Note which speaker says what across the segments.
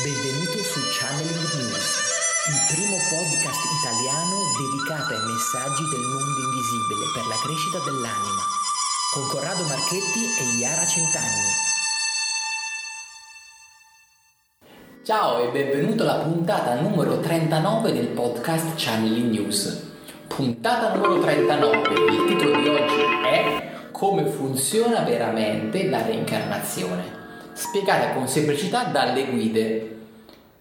Speaker 1: Benvenuto su Channeling News, il primo podcast italiano dedicato ai messaggi del mondo invisibile per la crescita dell'anima, con Corrado Marchetti e Iara Centanni.
Speaker 2: Ciao e benvenuto alla puntata numero 39 del podcast Channeling News. Puntata numero 39, il titolo di oggi è Come funziona veramente la reincarnazione spiegata con semplicità dalle guide.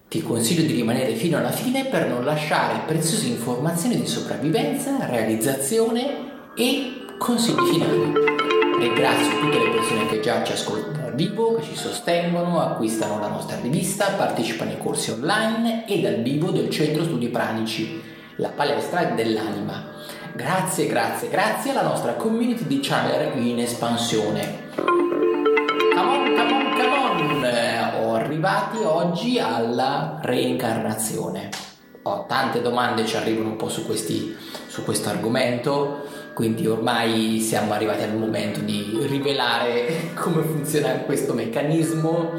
Speaker 2: Ti consiglio di rimanere fino alla fine per non lasciare preziose informazioni di sopravvivenza, realizzazione e consigli finali. Ringrazio tutte le persone che già ci ascoltano dal vivo, che ci sostengono, acquistano la nostra rivista, partecipano ai corsi online e dal vivo del Centro Studi Pranici, la palestra dell'anima. Grazie, grazie, grazie alla nostra community di channel in espansione arrivati oggi alla reincarnazione. Ho tante domande ci arrivano un po' su, questi, su questo argomento, quindi ormai siamo arrivati al momento di rivelare come funziona questo meccanismo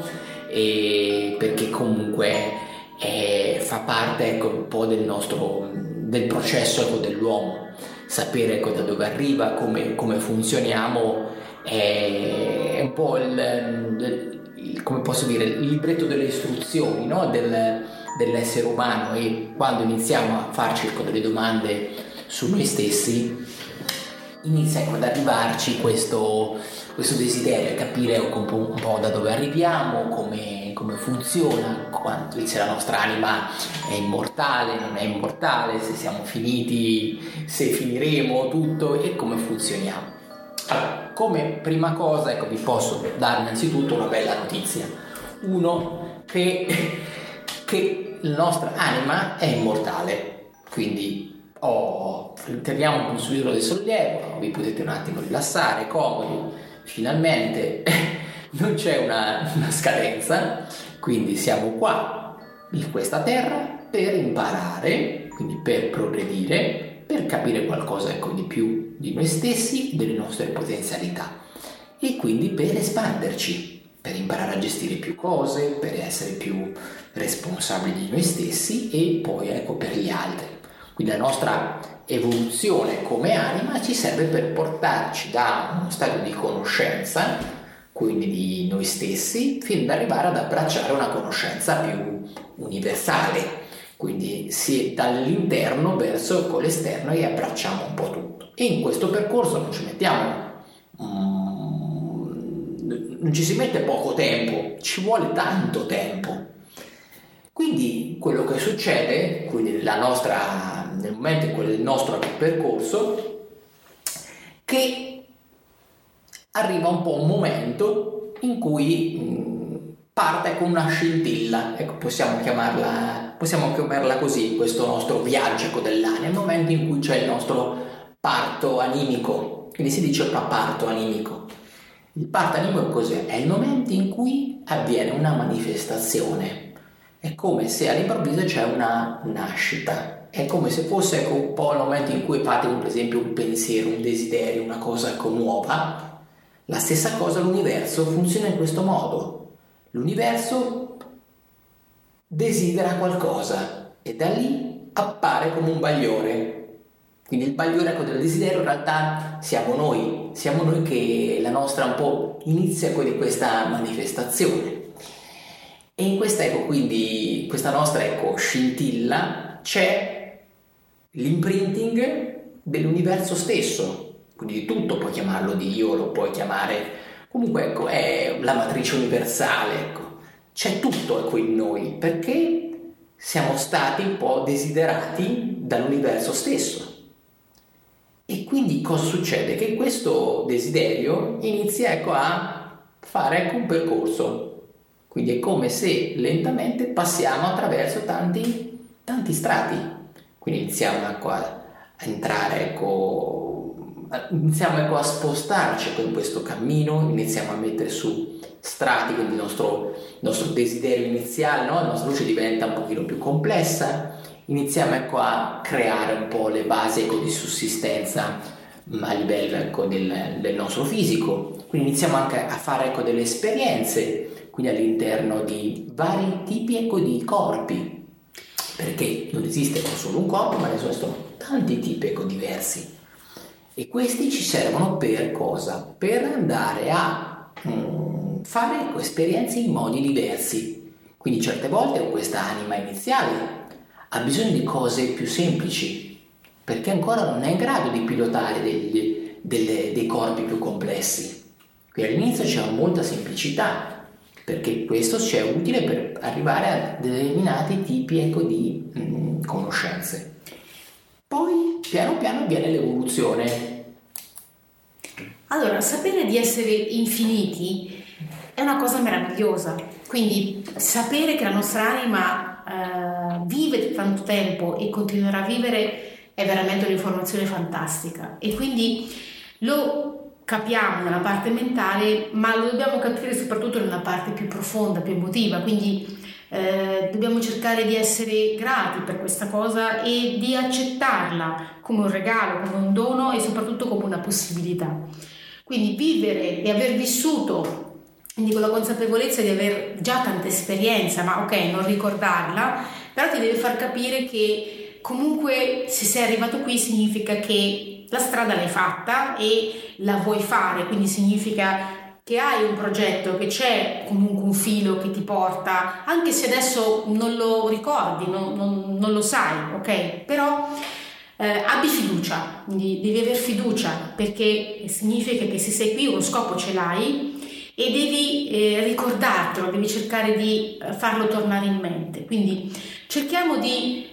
Speaker 2: e perché comunque è, fa parte ecco, un po' del nostro del processo ecco, dell'uomo sapere ecco, da dove arriva come, come funzioniamo è un po' il, il, come posso dire, il libretto delle istruzioni no? Del, dell'essere umano e quando iniziamo a farci delle domande su noi stessi inizia ecco, ad arrivarci questo, questo desiderio, capire un po', un po', da dove arriviamo, come, come funziona, quanto, se la nostra anima è immortale, non è immortale, se siamo finiti, se finiremo tutto e come funzioniamo. Allora, come prima cosa, ecco, vi posso dare innanzitutto una bella notizia. Uno, che, che la nostra anima è immortale, quindi oh, teniamo un sull'iro del sollievo, vi potete un attimo rilassare, comodi, finalmente non c'è una, una scadenza, quindi siamo qua in questa terra per imparare, quindi per progredire, per capire qualcosa ecco, di più di noi stessi, delle nostre potenzialità e quindi per espanderci, per imparare a gestire più cose, per essere più responsabili di noi stessi e poi ecco per gli altri. Quindi la nostra evoluzione come anima ci serve per portarci da uno stato di conoscenza, quindi di noi stessi, fino ad arrivare ad abbracciare una conoscenza più universale, quindi si dall'interno verso l'esterno e abbracciamo un po'. E in questo percorso non ci mettiamo, um, non ci si mette poco tempo, ci vuole tanto tempo. Quindi quello che succede, nostra, nel momento in cui il nostro percorso, che arriva un po' un momento in cui parte con una scintilla, ecco, possiamo chiamarla possiamo chiamarla così, questo nostro viaggio dell'anima, il momento in cui c'è il nostro parto animico, quindi si dice parto animico. Il parto animico cos'è? È il momento in cui avviene una manifestazione, è come se all'improvviso c'è una nascita, è come se fosse un po' il momento in cui fate per esempio un pensiero, un desiderio, una cosa ecco, nuova. La stessa cosa l'universo funziona in questo modo. L'universo desidera qualcosa e da lì appare come un bagliore. Quindi il bagliore del desiderio in realtà siamo noi, siamo noi che la nostra un po' inizia con questa manifestazione. E in questa ecco, quindi, questa nostra ecco, scintilla c'è l'imprinting dell'universo stesso, quindi di tutto puoi chiamarlo Dio, lo puoi chiamare, comunque ecco, è la matrice universale, ecco c'è tutto ecco in noi perché siamo stati un po' desiderati dall'universo stesso. E quindi cosa succede? Che questo desiderio inizia ecco, a fare ecco, un percorso. Quindi è come se lentamente passiamo attraverso tanti, tanti strati. Quindi iniziamo ecco, a entrare ecco, iniziamo ecco, a spostarci con questo cammino, iniziamo a mettere su strati, quindi il nostro, nostro desiderio iniziale, no? la nostra luce diventa un pochino più complessa, iniziamo ecco, a creare un po' le basi ecco, di sussistenza mm, a livello ecco, del, del, nostro fisico, quindi iniziamo anche a fare ecco, delle esperienze quindi all'interno di vari tipi ecco, di corpi, perché non esiste solo un corpo, ma ne esistono tanti tipi ecco, diversi. E questi ci servono per cosa? Per andare a mm, fare esperienze in modi diversi. Quindi certe volte questa anima iniziale ha bisogno di cose più semplici, perché ancora non è in grado di pilotare degli, delle, dei corpi più complessi. Qui all'inizio c'è molta semplicità, perché questo ci è utile per arrivare a determinati tipi ecco, di mh, mm, conoscenze. Poi piano piano avviene l'evoluzione.
Speaker 3: Allora, sapere di essere infiniti è una cosa meravigliosa, quindi sapere che la nostra anima eh, vive tanto tempo e continuerà a vivere è veramente un'informazione fantastica e quindi lo capiamo nella parte mentale ma lo dobbiamo capire soprattutto nella parte più profonda, più emotiva, quindi eh, dobbiamo cercare di essere grati per questa cosa e di accettarla come un regalo, come un dono e soprattutto come una possibilità. Quindi vivere e aver vissuto quindi con la consapevolezza di aver già tanta esperienza, ma ok, non ricordarla, però ti deve far capire che comunque se sei arrivato qui significa che la strada l'hai fatta e la vuoi fare, quindi significa che hai un progetto, che c'è comunque un filo che ti porta, anche se adesso non lo ricordi, non, non, non lo sai, ok? Però eh, abbi fiducia, devi avere fiducia perché significa che se sei qui uno scopo ce l'hai e devi eh, ricordartelo, devi cercare di eh, farlo tornare in mente. Quindi cerchiamo di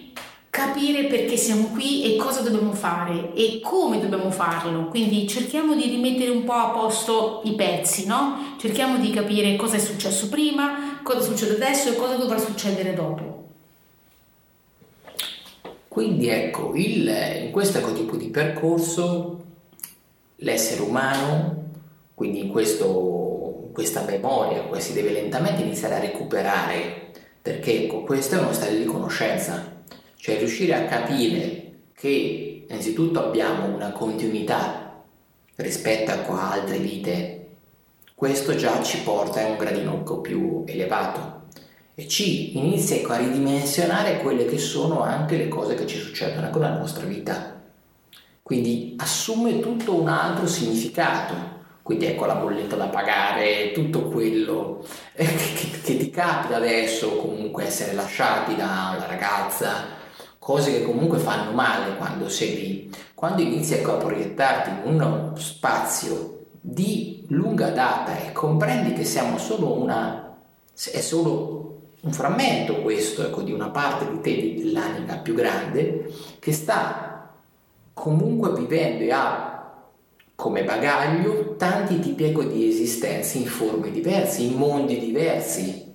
Speaker 3: capire perché siamo qui e cosa dobbiamo fare e come dobbiamo farlo. Quindi cerchiamo di rimettere un po' a posto i pezzi, no? Cerchiamo di capire cosa è successo prima, cosa succede adesso e cosa dovrà succedere dopo.
Speaker 2: Quindi ecco, il, in questo tipo di percorso l'essere umano, quindi in questo questa memoria poi si deve lentamente iniziare a recuperare, perché questo è uno stadio di conoscenza, cioè riuscire a capire che innanzitutto abbiamo una continuità rispetto a altre vite, questo già ci porta a un gradino più elevato. E ci inizia ecco, a ridimensionare quelle che sono anche le cose che ci succedono con la nostra vita. Quindi assume tutto un altro significato quindi ecco la bolletta da pagare, tutto quello che, che, che ti capita adesso, comunque essere lasciati da una ragazza, cose che comunque fanno male quando sei lì, quando inizi ecco, a proiettarti in uno spazio di lunga data e comprendi che siamo solo una, è solo un frammento questo ecco, di una parte di te, dell'anima più grande, che sta comunque vivendo e ha come bagaglio tanti tipi ecco, di esistenze in forme diverse, in mondi diversi.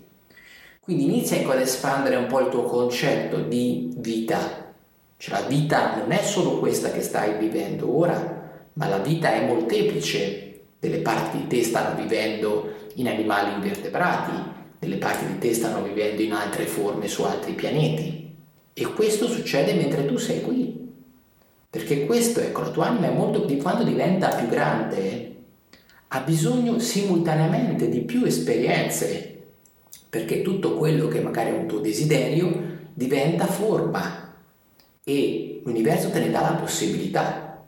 Speaker 2: Quindi inizia ecco, ad espandere un po' il tuo concetto di vita. Cioè la vita non è solo questa che stai vivendo ora, ma la vita è molteplice. Delle parti di te stanno vivendo in animali invertebrati, delle parti di te stanno vivendo in altre forme su altri pianeti. E questo succede mentre tu sei qui. Perché questo, ecco, la tua anima è molto di quando diventa più grande, ha bisogno simultaneamente di più esperienze, perché tutto quello che magari è un tuo desiderio diventa forma e l'universo te ne dà la possibilità.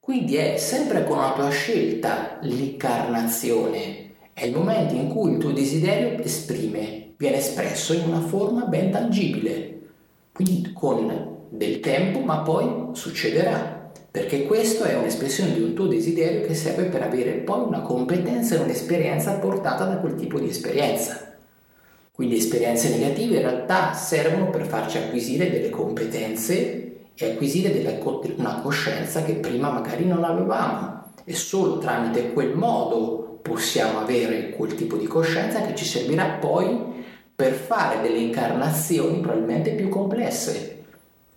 Speaker 2: Quindi è sempre con la tua scelta l'incarnazione, è il momento in cui il tuo desiderio esprime, viene espresso in una forma ben tangibile, quindi con del tempo, ma poi succederà, perché questo è un'espressione di un tuo desiderio che serve per avere poi una competenza e un'esperienza portata da quel tipo di esperienza. Quindi esperienze negative in realtà servono per farci acquisire delle competenze e acquisire delle, una coscienza che prima magari non avevamo. E solo tramite quel modo possiamo avere quel tipo di coscienza che ci servirà poi per fare delle incarnazioni probabilmente più complesse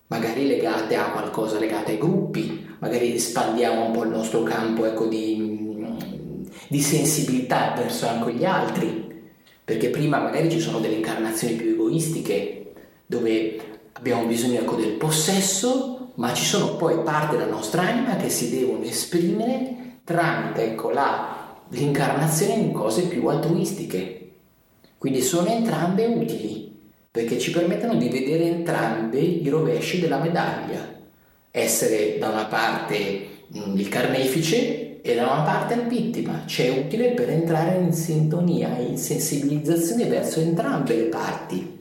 Speaker 2: magari legate a qualcosa, legate ai gruppi, magari espandiamo un po' il nostro campo ecco, di, di sensibilità verso anche gli altri, perché prima magari ci sono delle incarnazioni più egoistiche, dove abbiamo bisogno ecco, del possesso, ma ci sono poi parti della nostra anima che si devono esprimere tramite ecco, la, l'incarnazione in cose più altruistiche. Quindi sono entrambe utili perché ci permettono di vedere entrambe i rovesci della medaglia. Essere da una parte mh, il carnefice e da una parte la vittima, ci è utile per entrare in sintonia, in sensibilizzazione verso entrambe le parti.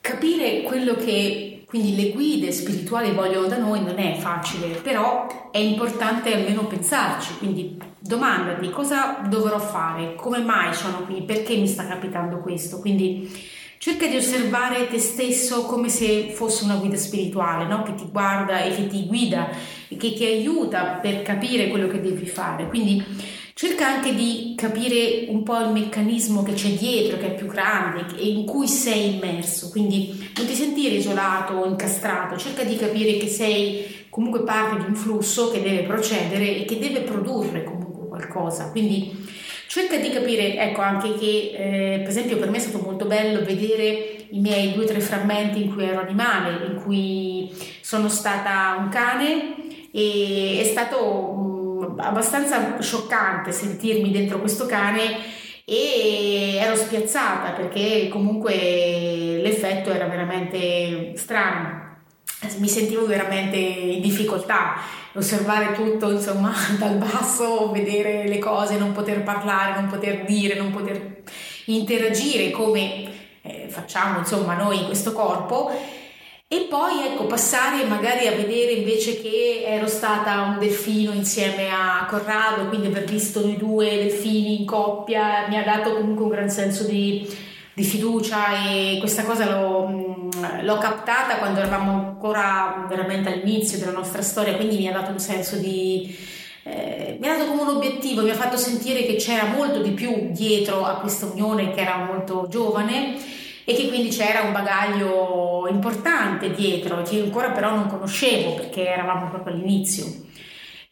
Speaker 3: Capire quello che quindi le guide spirituali vogliono da noi non è facile, però è importante almeno pensarci, quindi domandati cosa dovrò fare, come mai sono qui, perché mi sta capitando questo, quindi cerca di osservare te stesso come se fosse una guida spirituale, no? che ti guarda e che ti guida e che ti aiuta per capire quello che devi fare, quindi Cerca anche di capire un po' il meccanismo che c'è dietro, che è più grande e in cui sei immerso, quindi non ti sentire isolato o incastrato, cerca di capire che sei comunque parte di un flusso che deve procedere e che deve produrre comunque qualcosa. Quindi cerca di capire, ecco anche che eh, per esempio per me è stato molto bello vedere i miei due o tre frammenti in cui ero animale, in cui sono stata un cane e è stato abbastanza scioccante sentirmi dentro questo cane e ero spiazzata perché comunque l'effetto era veramente strano. Mi sentivo veramente in difficoltà, osservare tutto insomma dal basso, vedere le cose, non poter parlare, non poter dire, non poter interagire come eh, facciamo insomma noi in questo corpo. E poi ecco passare magari a vedere invece che ero stata un delfino insieme a Corrado, quindi aver visto noi due delfini in coppia mi ha dato comunque un gran senso di, di fiducia e questa cosa l'ho, mm, l'ho, captata quando eravamo ancora veramente all'inizio della nostra storia, quindi mi ha dato un senso di... Eh, mi ha dato come un obiettivo, mi ha fatto sentire che c'era molto di più dietro a questa unione che era molto giovane e che quindi c'era un bagaglio importante dietro che ancora però non conoscevo perché eravamo proprio all'inizio.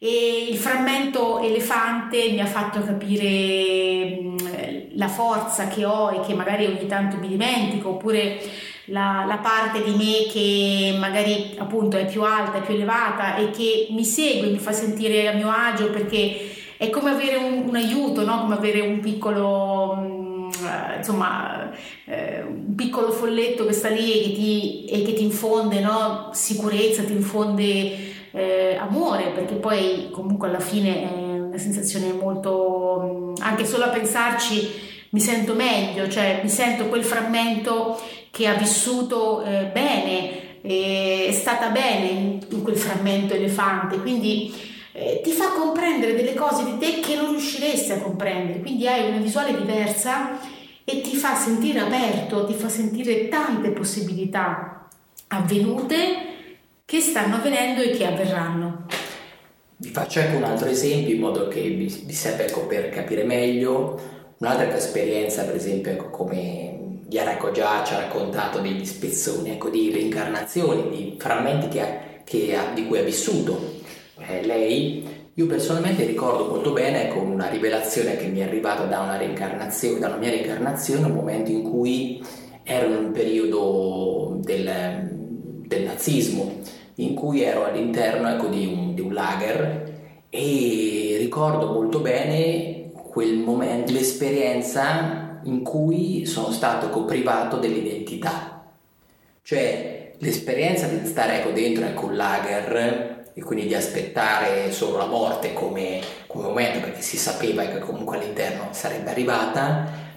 Speaker 3: E il frammento elefante mi ha fatto capire la forza che ho e che magari ogni tanto mi dimentico, oppure la, la, parte di me che magari appunto è più alta, più elevata e che mi segue, mi fa sentire a mio agio perché è come avere un, un aiuto, no? come avere un piccolo insomma, eh, un piccolo folletto che sta lì e che ti, e che ti infonde no? sicurezza, ti infonde eh, amore, perché poi comunque alla fine è una sensazione molto, anche solo a pensarci mi sento meglio, cioè mi sento quel frammento che ha vissuto eh, bene, è stata bene in, in quel frammento elefante, quindi eh, ti fa comprendere delle cose di te che non riusciresti a comprendere, quindi hai una visuale diversa e ti fa sentire aperto, ti fa sentire tante possibilità avvenute che stanno avvenendo e che avverranno.
Speaker 2: Vi faccio anche un altro esempio in modo che vi, vi serva ecco, per capire meglio. Un'altra esperienza, per esempio, ecco, come Yarako già ci ha raccontato degli spezzoni ecco, di reincarnazioni, di frammenti che ha, che ha, di cui ha vissuto eh, lei io personalmente ricordo molto bene con una rivelazione che mi è arrivata da una reincarnazione, da mia reincarnazione, un momento in cui ero in un periodo del, del nazismo, in cui ero all'interno ecco, di, un, di un lager e ricordo molto bene quel momento, l'esperienza in cui sono stato ecco, privato dell'identità. Cioè l'esperienza di stare ecco, dentro ecco, un lager e quindi di aspettare solo la morte come, come momento perché si sapeva che comunque all'interno sarebbe arrivata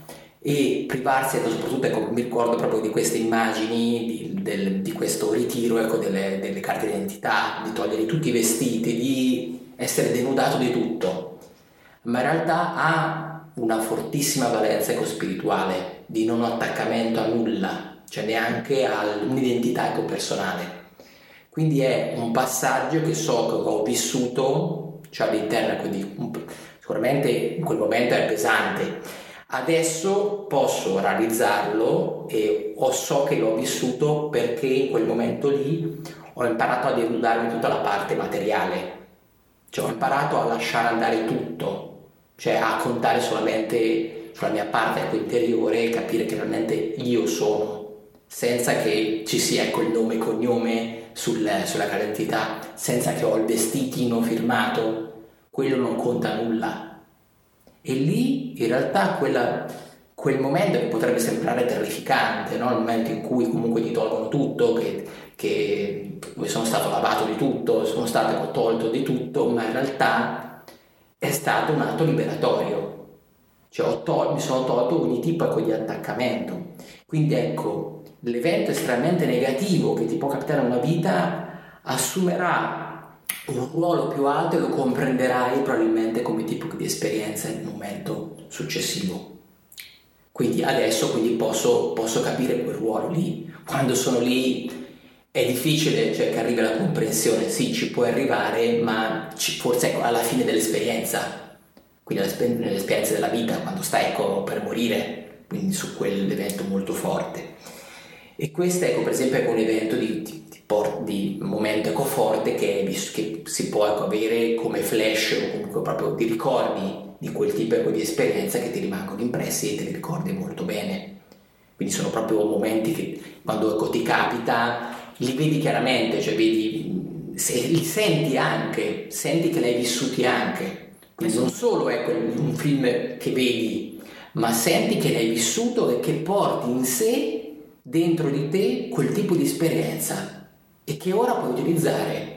Speaker 2: e privarsi, ecco, soprattutto ecco, mi ricordo proprio di queste immagini, di, del, di questo ritiro ecco, delle, delle, carte d'identità, di togliere tutti i vestiti, di essere denudato di tutto, ma in realtà ha una fortissima valenza ecco, spirituale, di non attaccamento a nulla, cioè neanche a un'identità ecco, personale. Quindi è un passaggio che so che ho vissuto, cioè all'interno, quindi sicuramente in quel momento è pesante. Adesso posso realizzarlo e so che l'ho vissuto perché in quel momento lì ho imparato a denudarmi tutta la parte materiale, cioè ho imparato a lasciare andare tutto, cioè a contare solamente sulla mia parte ecco, interiore e capire che realmente io sono, senza che ci sia ecco, il nome e cognome sul, sulla identità senza che ho il vestitino firmato, quello non conta nulla. E lì in realtà quella, quel momento che potrebbe sembrare terrificante, no? il momento in cui comunque ti tolgono tutto, che, che sono stato lavato di tutto, sono stato tolto di tutto, ma in realtà è stato un atto liberatorio. Cioè tol- mi sono tolto ogni tipo di attaccamento. Quindi ecco, l'evento estremamente negativo che ti può capitare nella vita assumerà un ruolo più alto e lo comprenderai probabilmente come tipo di esperienza nel momento successivo. Quindi adesso quindi posso, posso capire quel ruolo lì. Quando sono lì è difficile cioè, che arrivi alla comprensione, sì, ci puoi arrivare, ma ci, forse ecco, alla fine dell'esperienza, quindi nell'esperienza della vita, quando stai ecco, per morire, quindi su quell'evento molto forte. E questo ecco, per esempio è un evento di, di, momento ecco, forte che, che si può ecco, avere come flash o comunque proprio di ricordi di quel tipo di esperienza che ti rimangono impressi e te li ricordi molto bene. Quindi sono proprio momenti che quando ecco, ti capita li vedi chiaramente, cioè vedi, se, li senti anche, senti che li hai vissuti anche. Quindi non solo ecco, un film che vedi, ma senti che l'hai vissuto e che porti in sé, dentro di te, quel tipo di esperienza e che ora puoi utilizzare.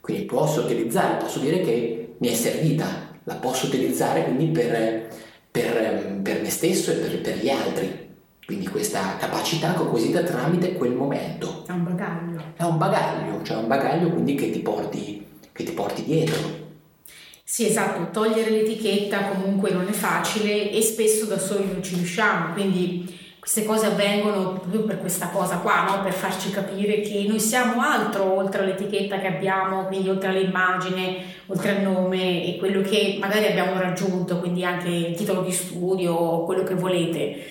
Speaker 2: Quindi posso utilizzare, posso dire che mi è servita la posso utilizzare quindi per, per, per me stesso e per, per, gli altri. Quindi questa capacità acquisita tramite quel momento.
Speaker 3: È un bagaglio.
Speaker 2: È un bagaglio, cioè un bagaglio quindi che ti porti, che ti porti dietro.
Speaker 3: Sì, esatto, togliere l'etichetta comunque non è facile e spesso da soli non ci riusciamo, quindi queste cose avvengono proprio per questa cosa qua, no? per farci capire che noi siamo altro oltre all'etichetta che abbiamo, quindi oltre all'immagine, oltre al nome e quello che magari abbiamo raggiunto, quindi anche il titolo di studio quello che volete.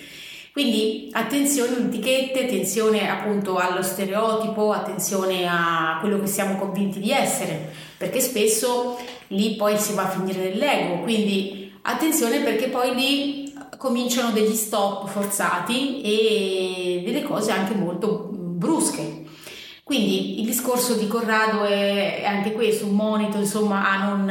Speaker 3: Quindi attenzione alle etichette, attenzione appunto allo stereotipo, attenzione a quello che siamo convinti di essere, perché spesso lì poi si va a finire nell'ego, quindi attenzione perché poi lì cominciano degli stop forzati e delle cose anche molto brusche. Quindi il discorso di Corrado è anche questo, un monito insomma a non,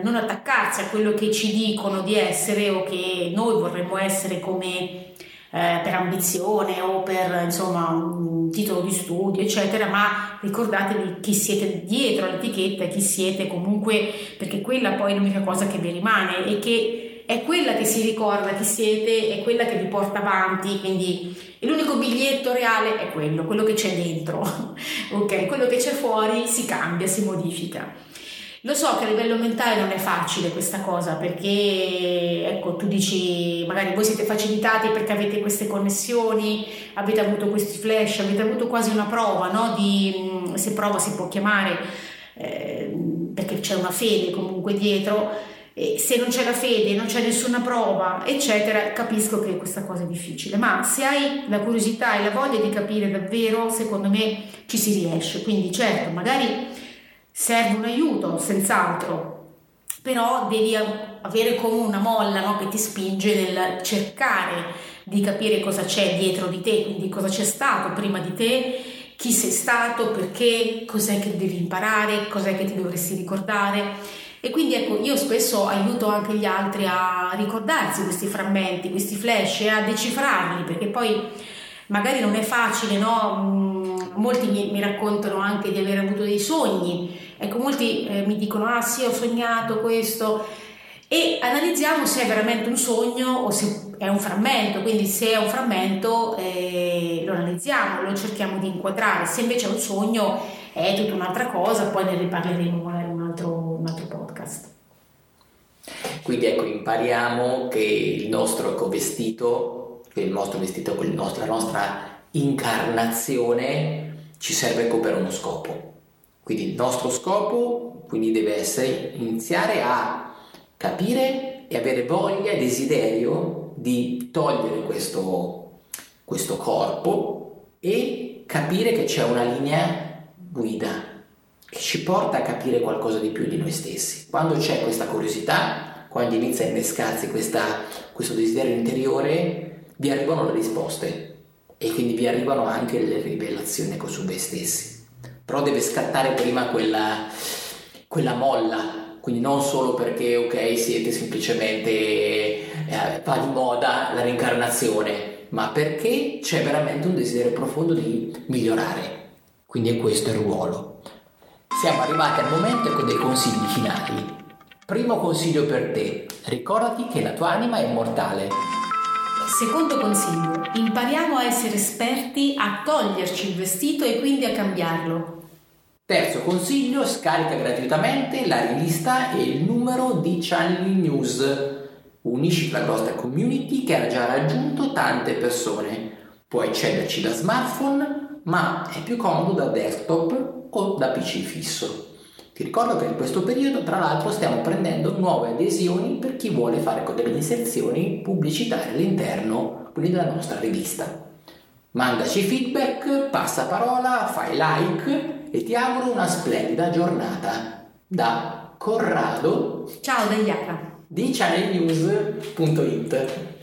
Speaker 3: non attaccarsi a quello che ci dicono di essere o che noi vorremmo essere come eh, per ambizione o per insomma un titolo di studio eccetera ma ricordatevi chi siete dietro l'etichetta e chi siete comunque perché quella poi è l'unica cosa che vi rimane e che è quella che si ricorda chi siete, è quella che vi porta avanti, quindi l'unico biglietto reale è quello, quello che c'è dentro, ok? Quello che c'è fuori si cambia, si modifica. Lo so che a livello mentale non è facile questa cosa perché, ecco, tu dici, magari voi siete facilitati perché avete queste connessioni, avete avuto questi flash, avete avuto quasi una prova, no? Di, se prova si può chiamare, eh, perché c'è una fede comunque dietro e se non c'è la fede, non c'è nessuna prova, eccetera, capisco che questa cosa è difficile, ma se hai la curiosità e la voglia di capire davvero, secondo me ci si riesce. Quindi certo, magari serve un aiuto, senz'altro, però devi avere come una molla no, che ti spinge nel cercare di capire cosa c'è dietro di te, quindi cosa c'è stato prima di te, chi sei stato, perché, cos'è che devi imparare, cos'è che ti dovresti ricordare e quindi ecco, io spesso aiuto anche gli altri a ricordarsi questi frammenti, questi flash e a decifrarli, perché poi magari non è facile, no? Mm, molti mi, mi, raccontano anche di aver avuto dei sogni, ecco, molti eh, mi dicono, ah sì, ho sognato questo, e analizziamo se è veramente un sogno o se è un frammento, quindi se è un frammento eh, lo analizziamo, lo cerchiamo di inquadrare, se invece è un sogno è tutta un'altra cosa, poi ne riparleremo magari un altro, un altro podcast.
Speaker 2: Quindi ecco, impariamo che il nostro ecco, vestito, il nostro vestito, nostro, la nostra incarnazione ci serve ecco, per uno scopo. Quindi il nostro scopo quindi deve essere iniziare a capire e avere voglia e desiderio di togliere questo, questo corpo e capire che c'è una linea guida che ci porta a capire qualcosa di più di noi stessi. Quando c'è questa curiosità, quando inizia a innescarsi questa, questo desiderio interiore, vi arrivano le risposte e quindi vi arrivano anche le rivelazioni su voi stessi. Però deve scattare prima quella, quella molla, quindi non solo perché ok siete semplicemente eh, va di moda la reincarnazione, ma perché c'è veramente un desiderio profondo di migliorare. Quindi è questo il ruolo. Siamo arrivati al momento con dei consigli finali. Primo consiglio per te, ricordati che la tua anima è immortale.
Speaker 3: Secondo consiglio, impariamo a essere esperti a toglierci il vestito e quindi a cambiarlo.
Speaker 2: Terzo consiglio, scarica gratuitamente la rivista e il numero di Channeling News. Unisci la nostra community che ha già raggiunto tante persone. Puoi accederci da smartphone, ma è più comodo da desktop o da PC fisso. Ti ricordo che in questo periodo, tra l'altro, stiamo prendendo nuove adesioni per chi vuole fare delle inserzioni pubblicitarie all'interno quindi della nostra rivista. Mandaci feedback, passa parola, fai like e ti auguro una splendida giornata. Da Corrado.
Speaker 3: Ciao Degliara.
Speaker 2: di channelnews.it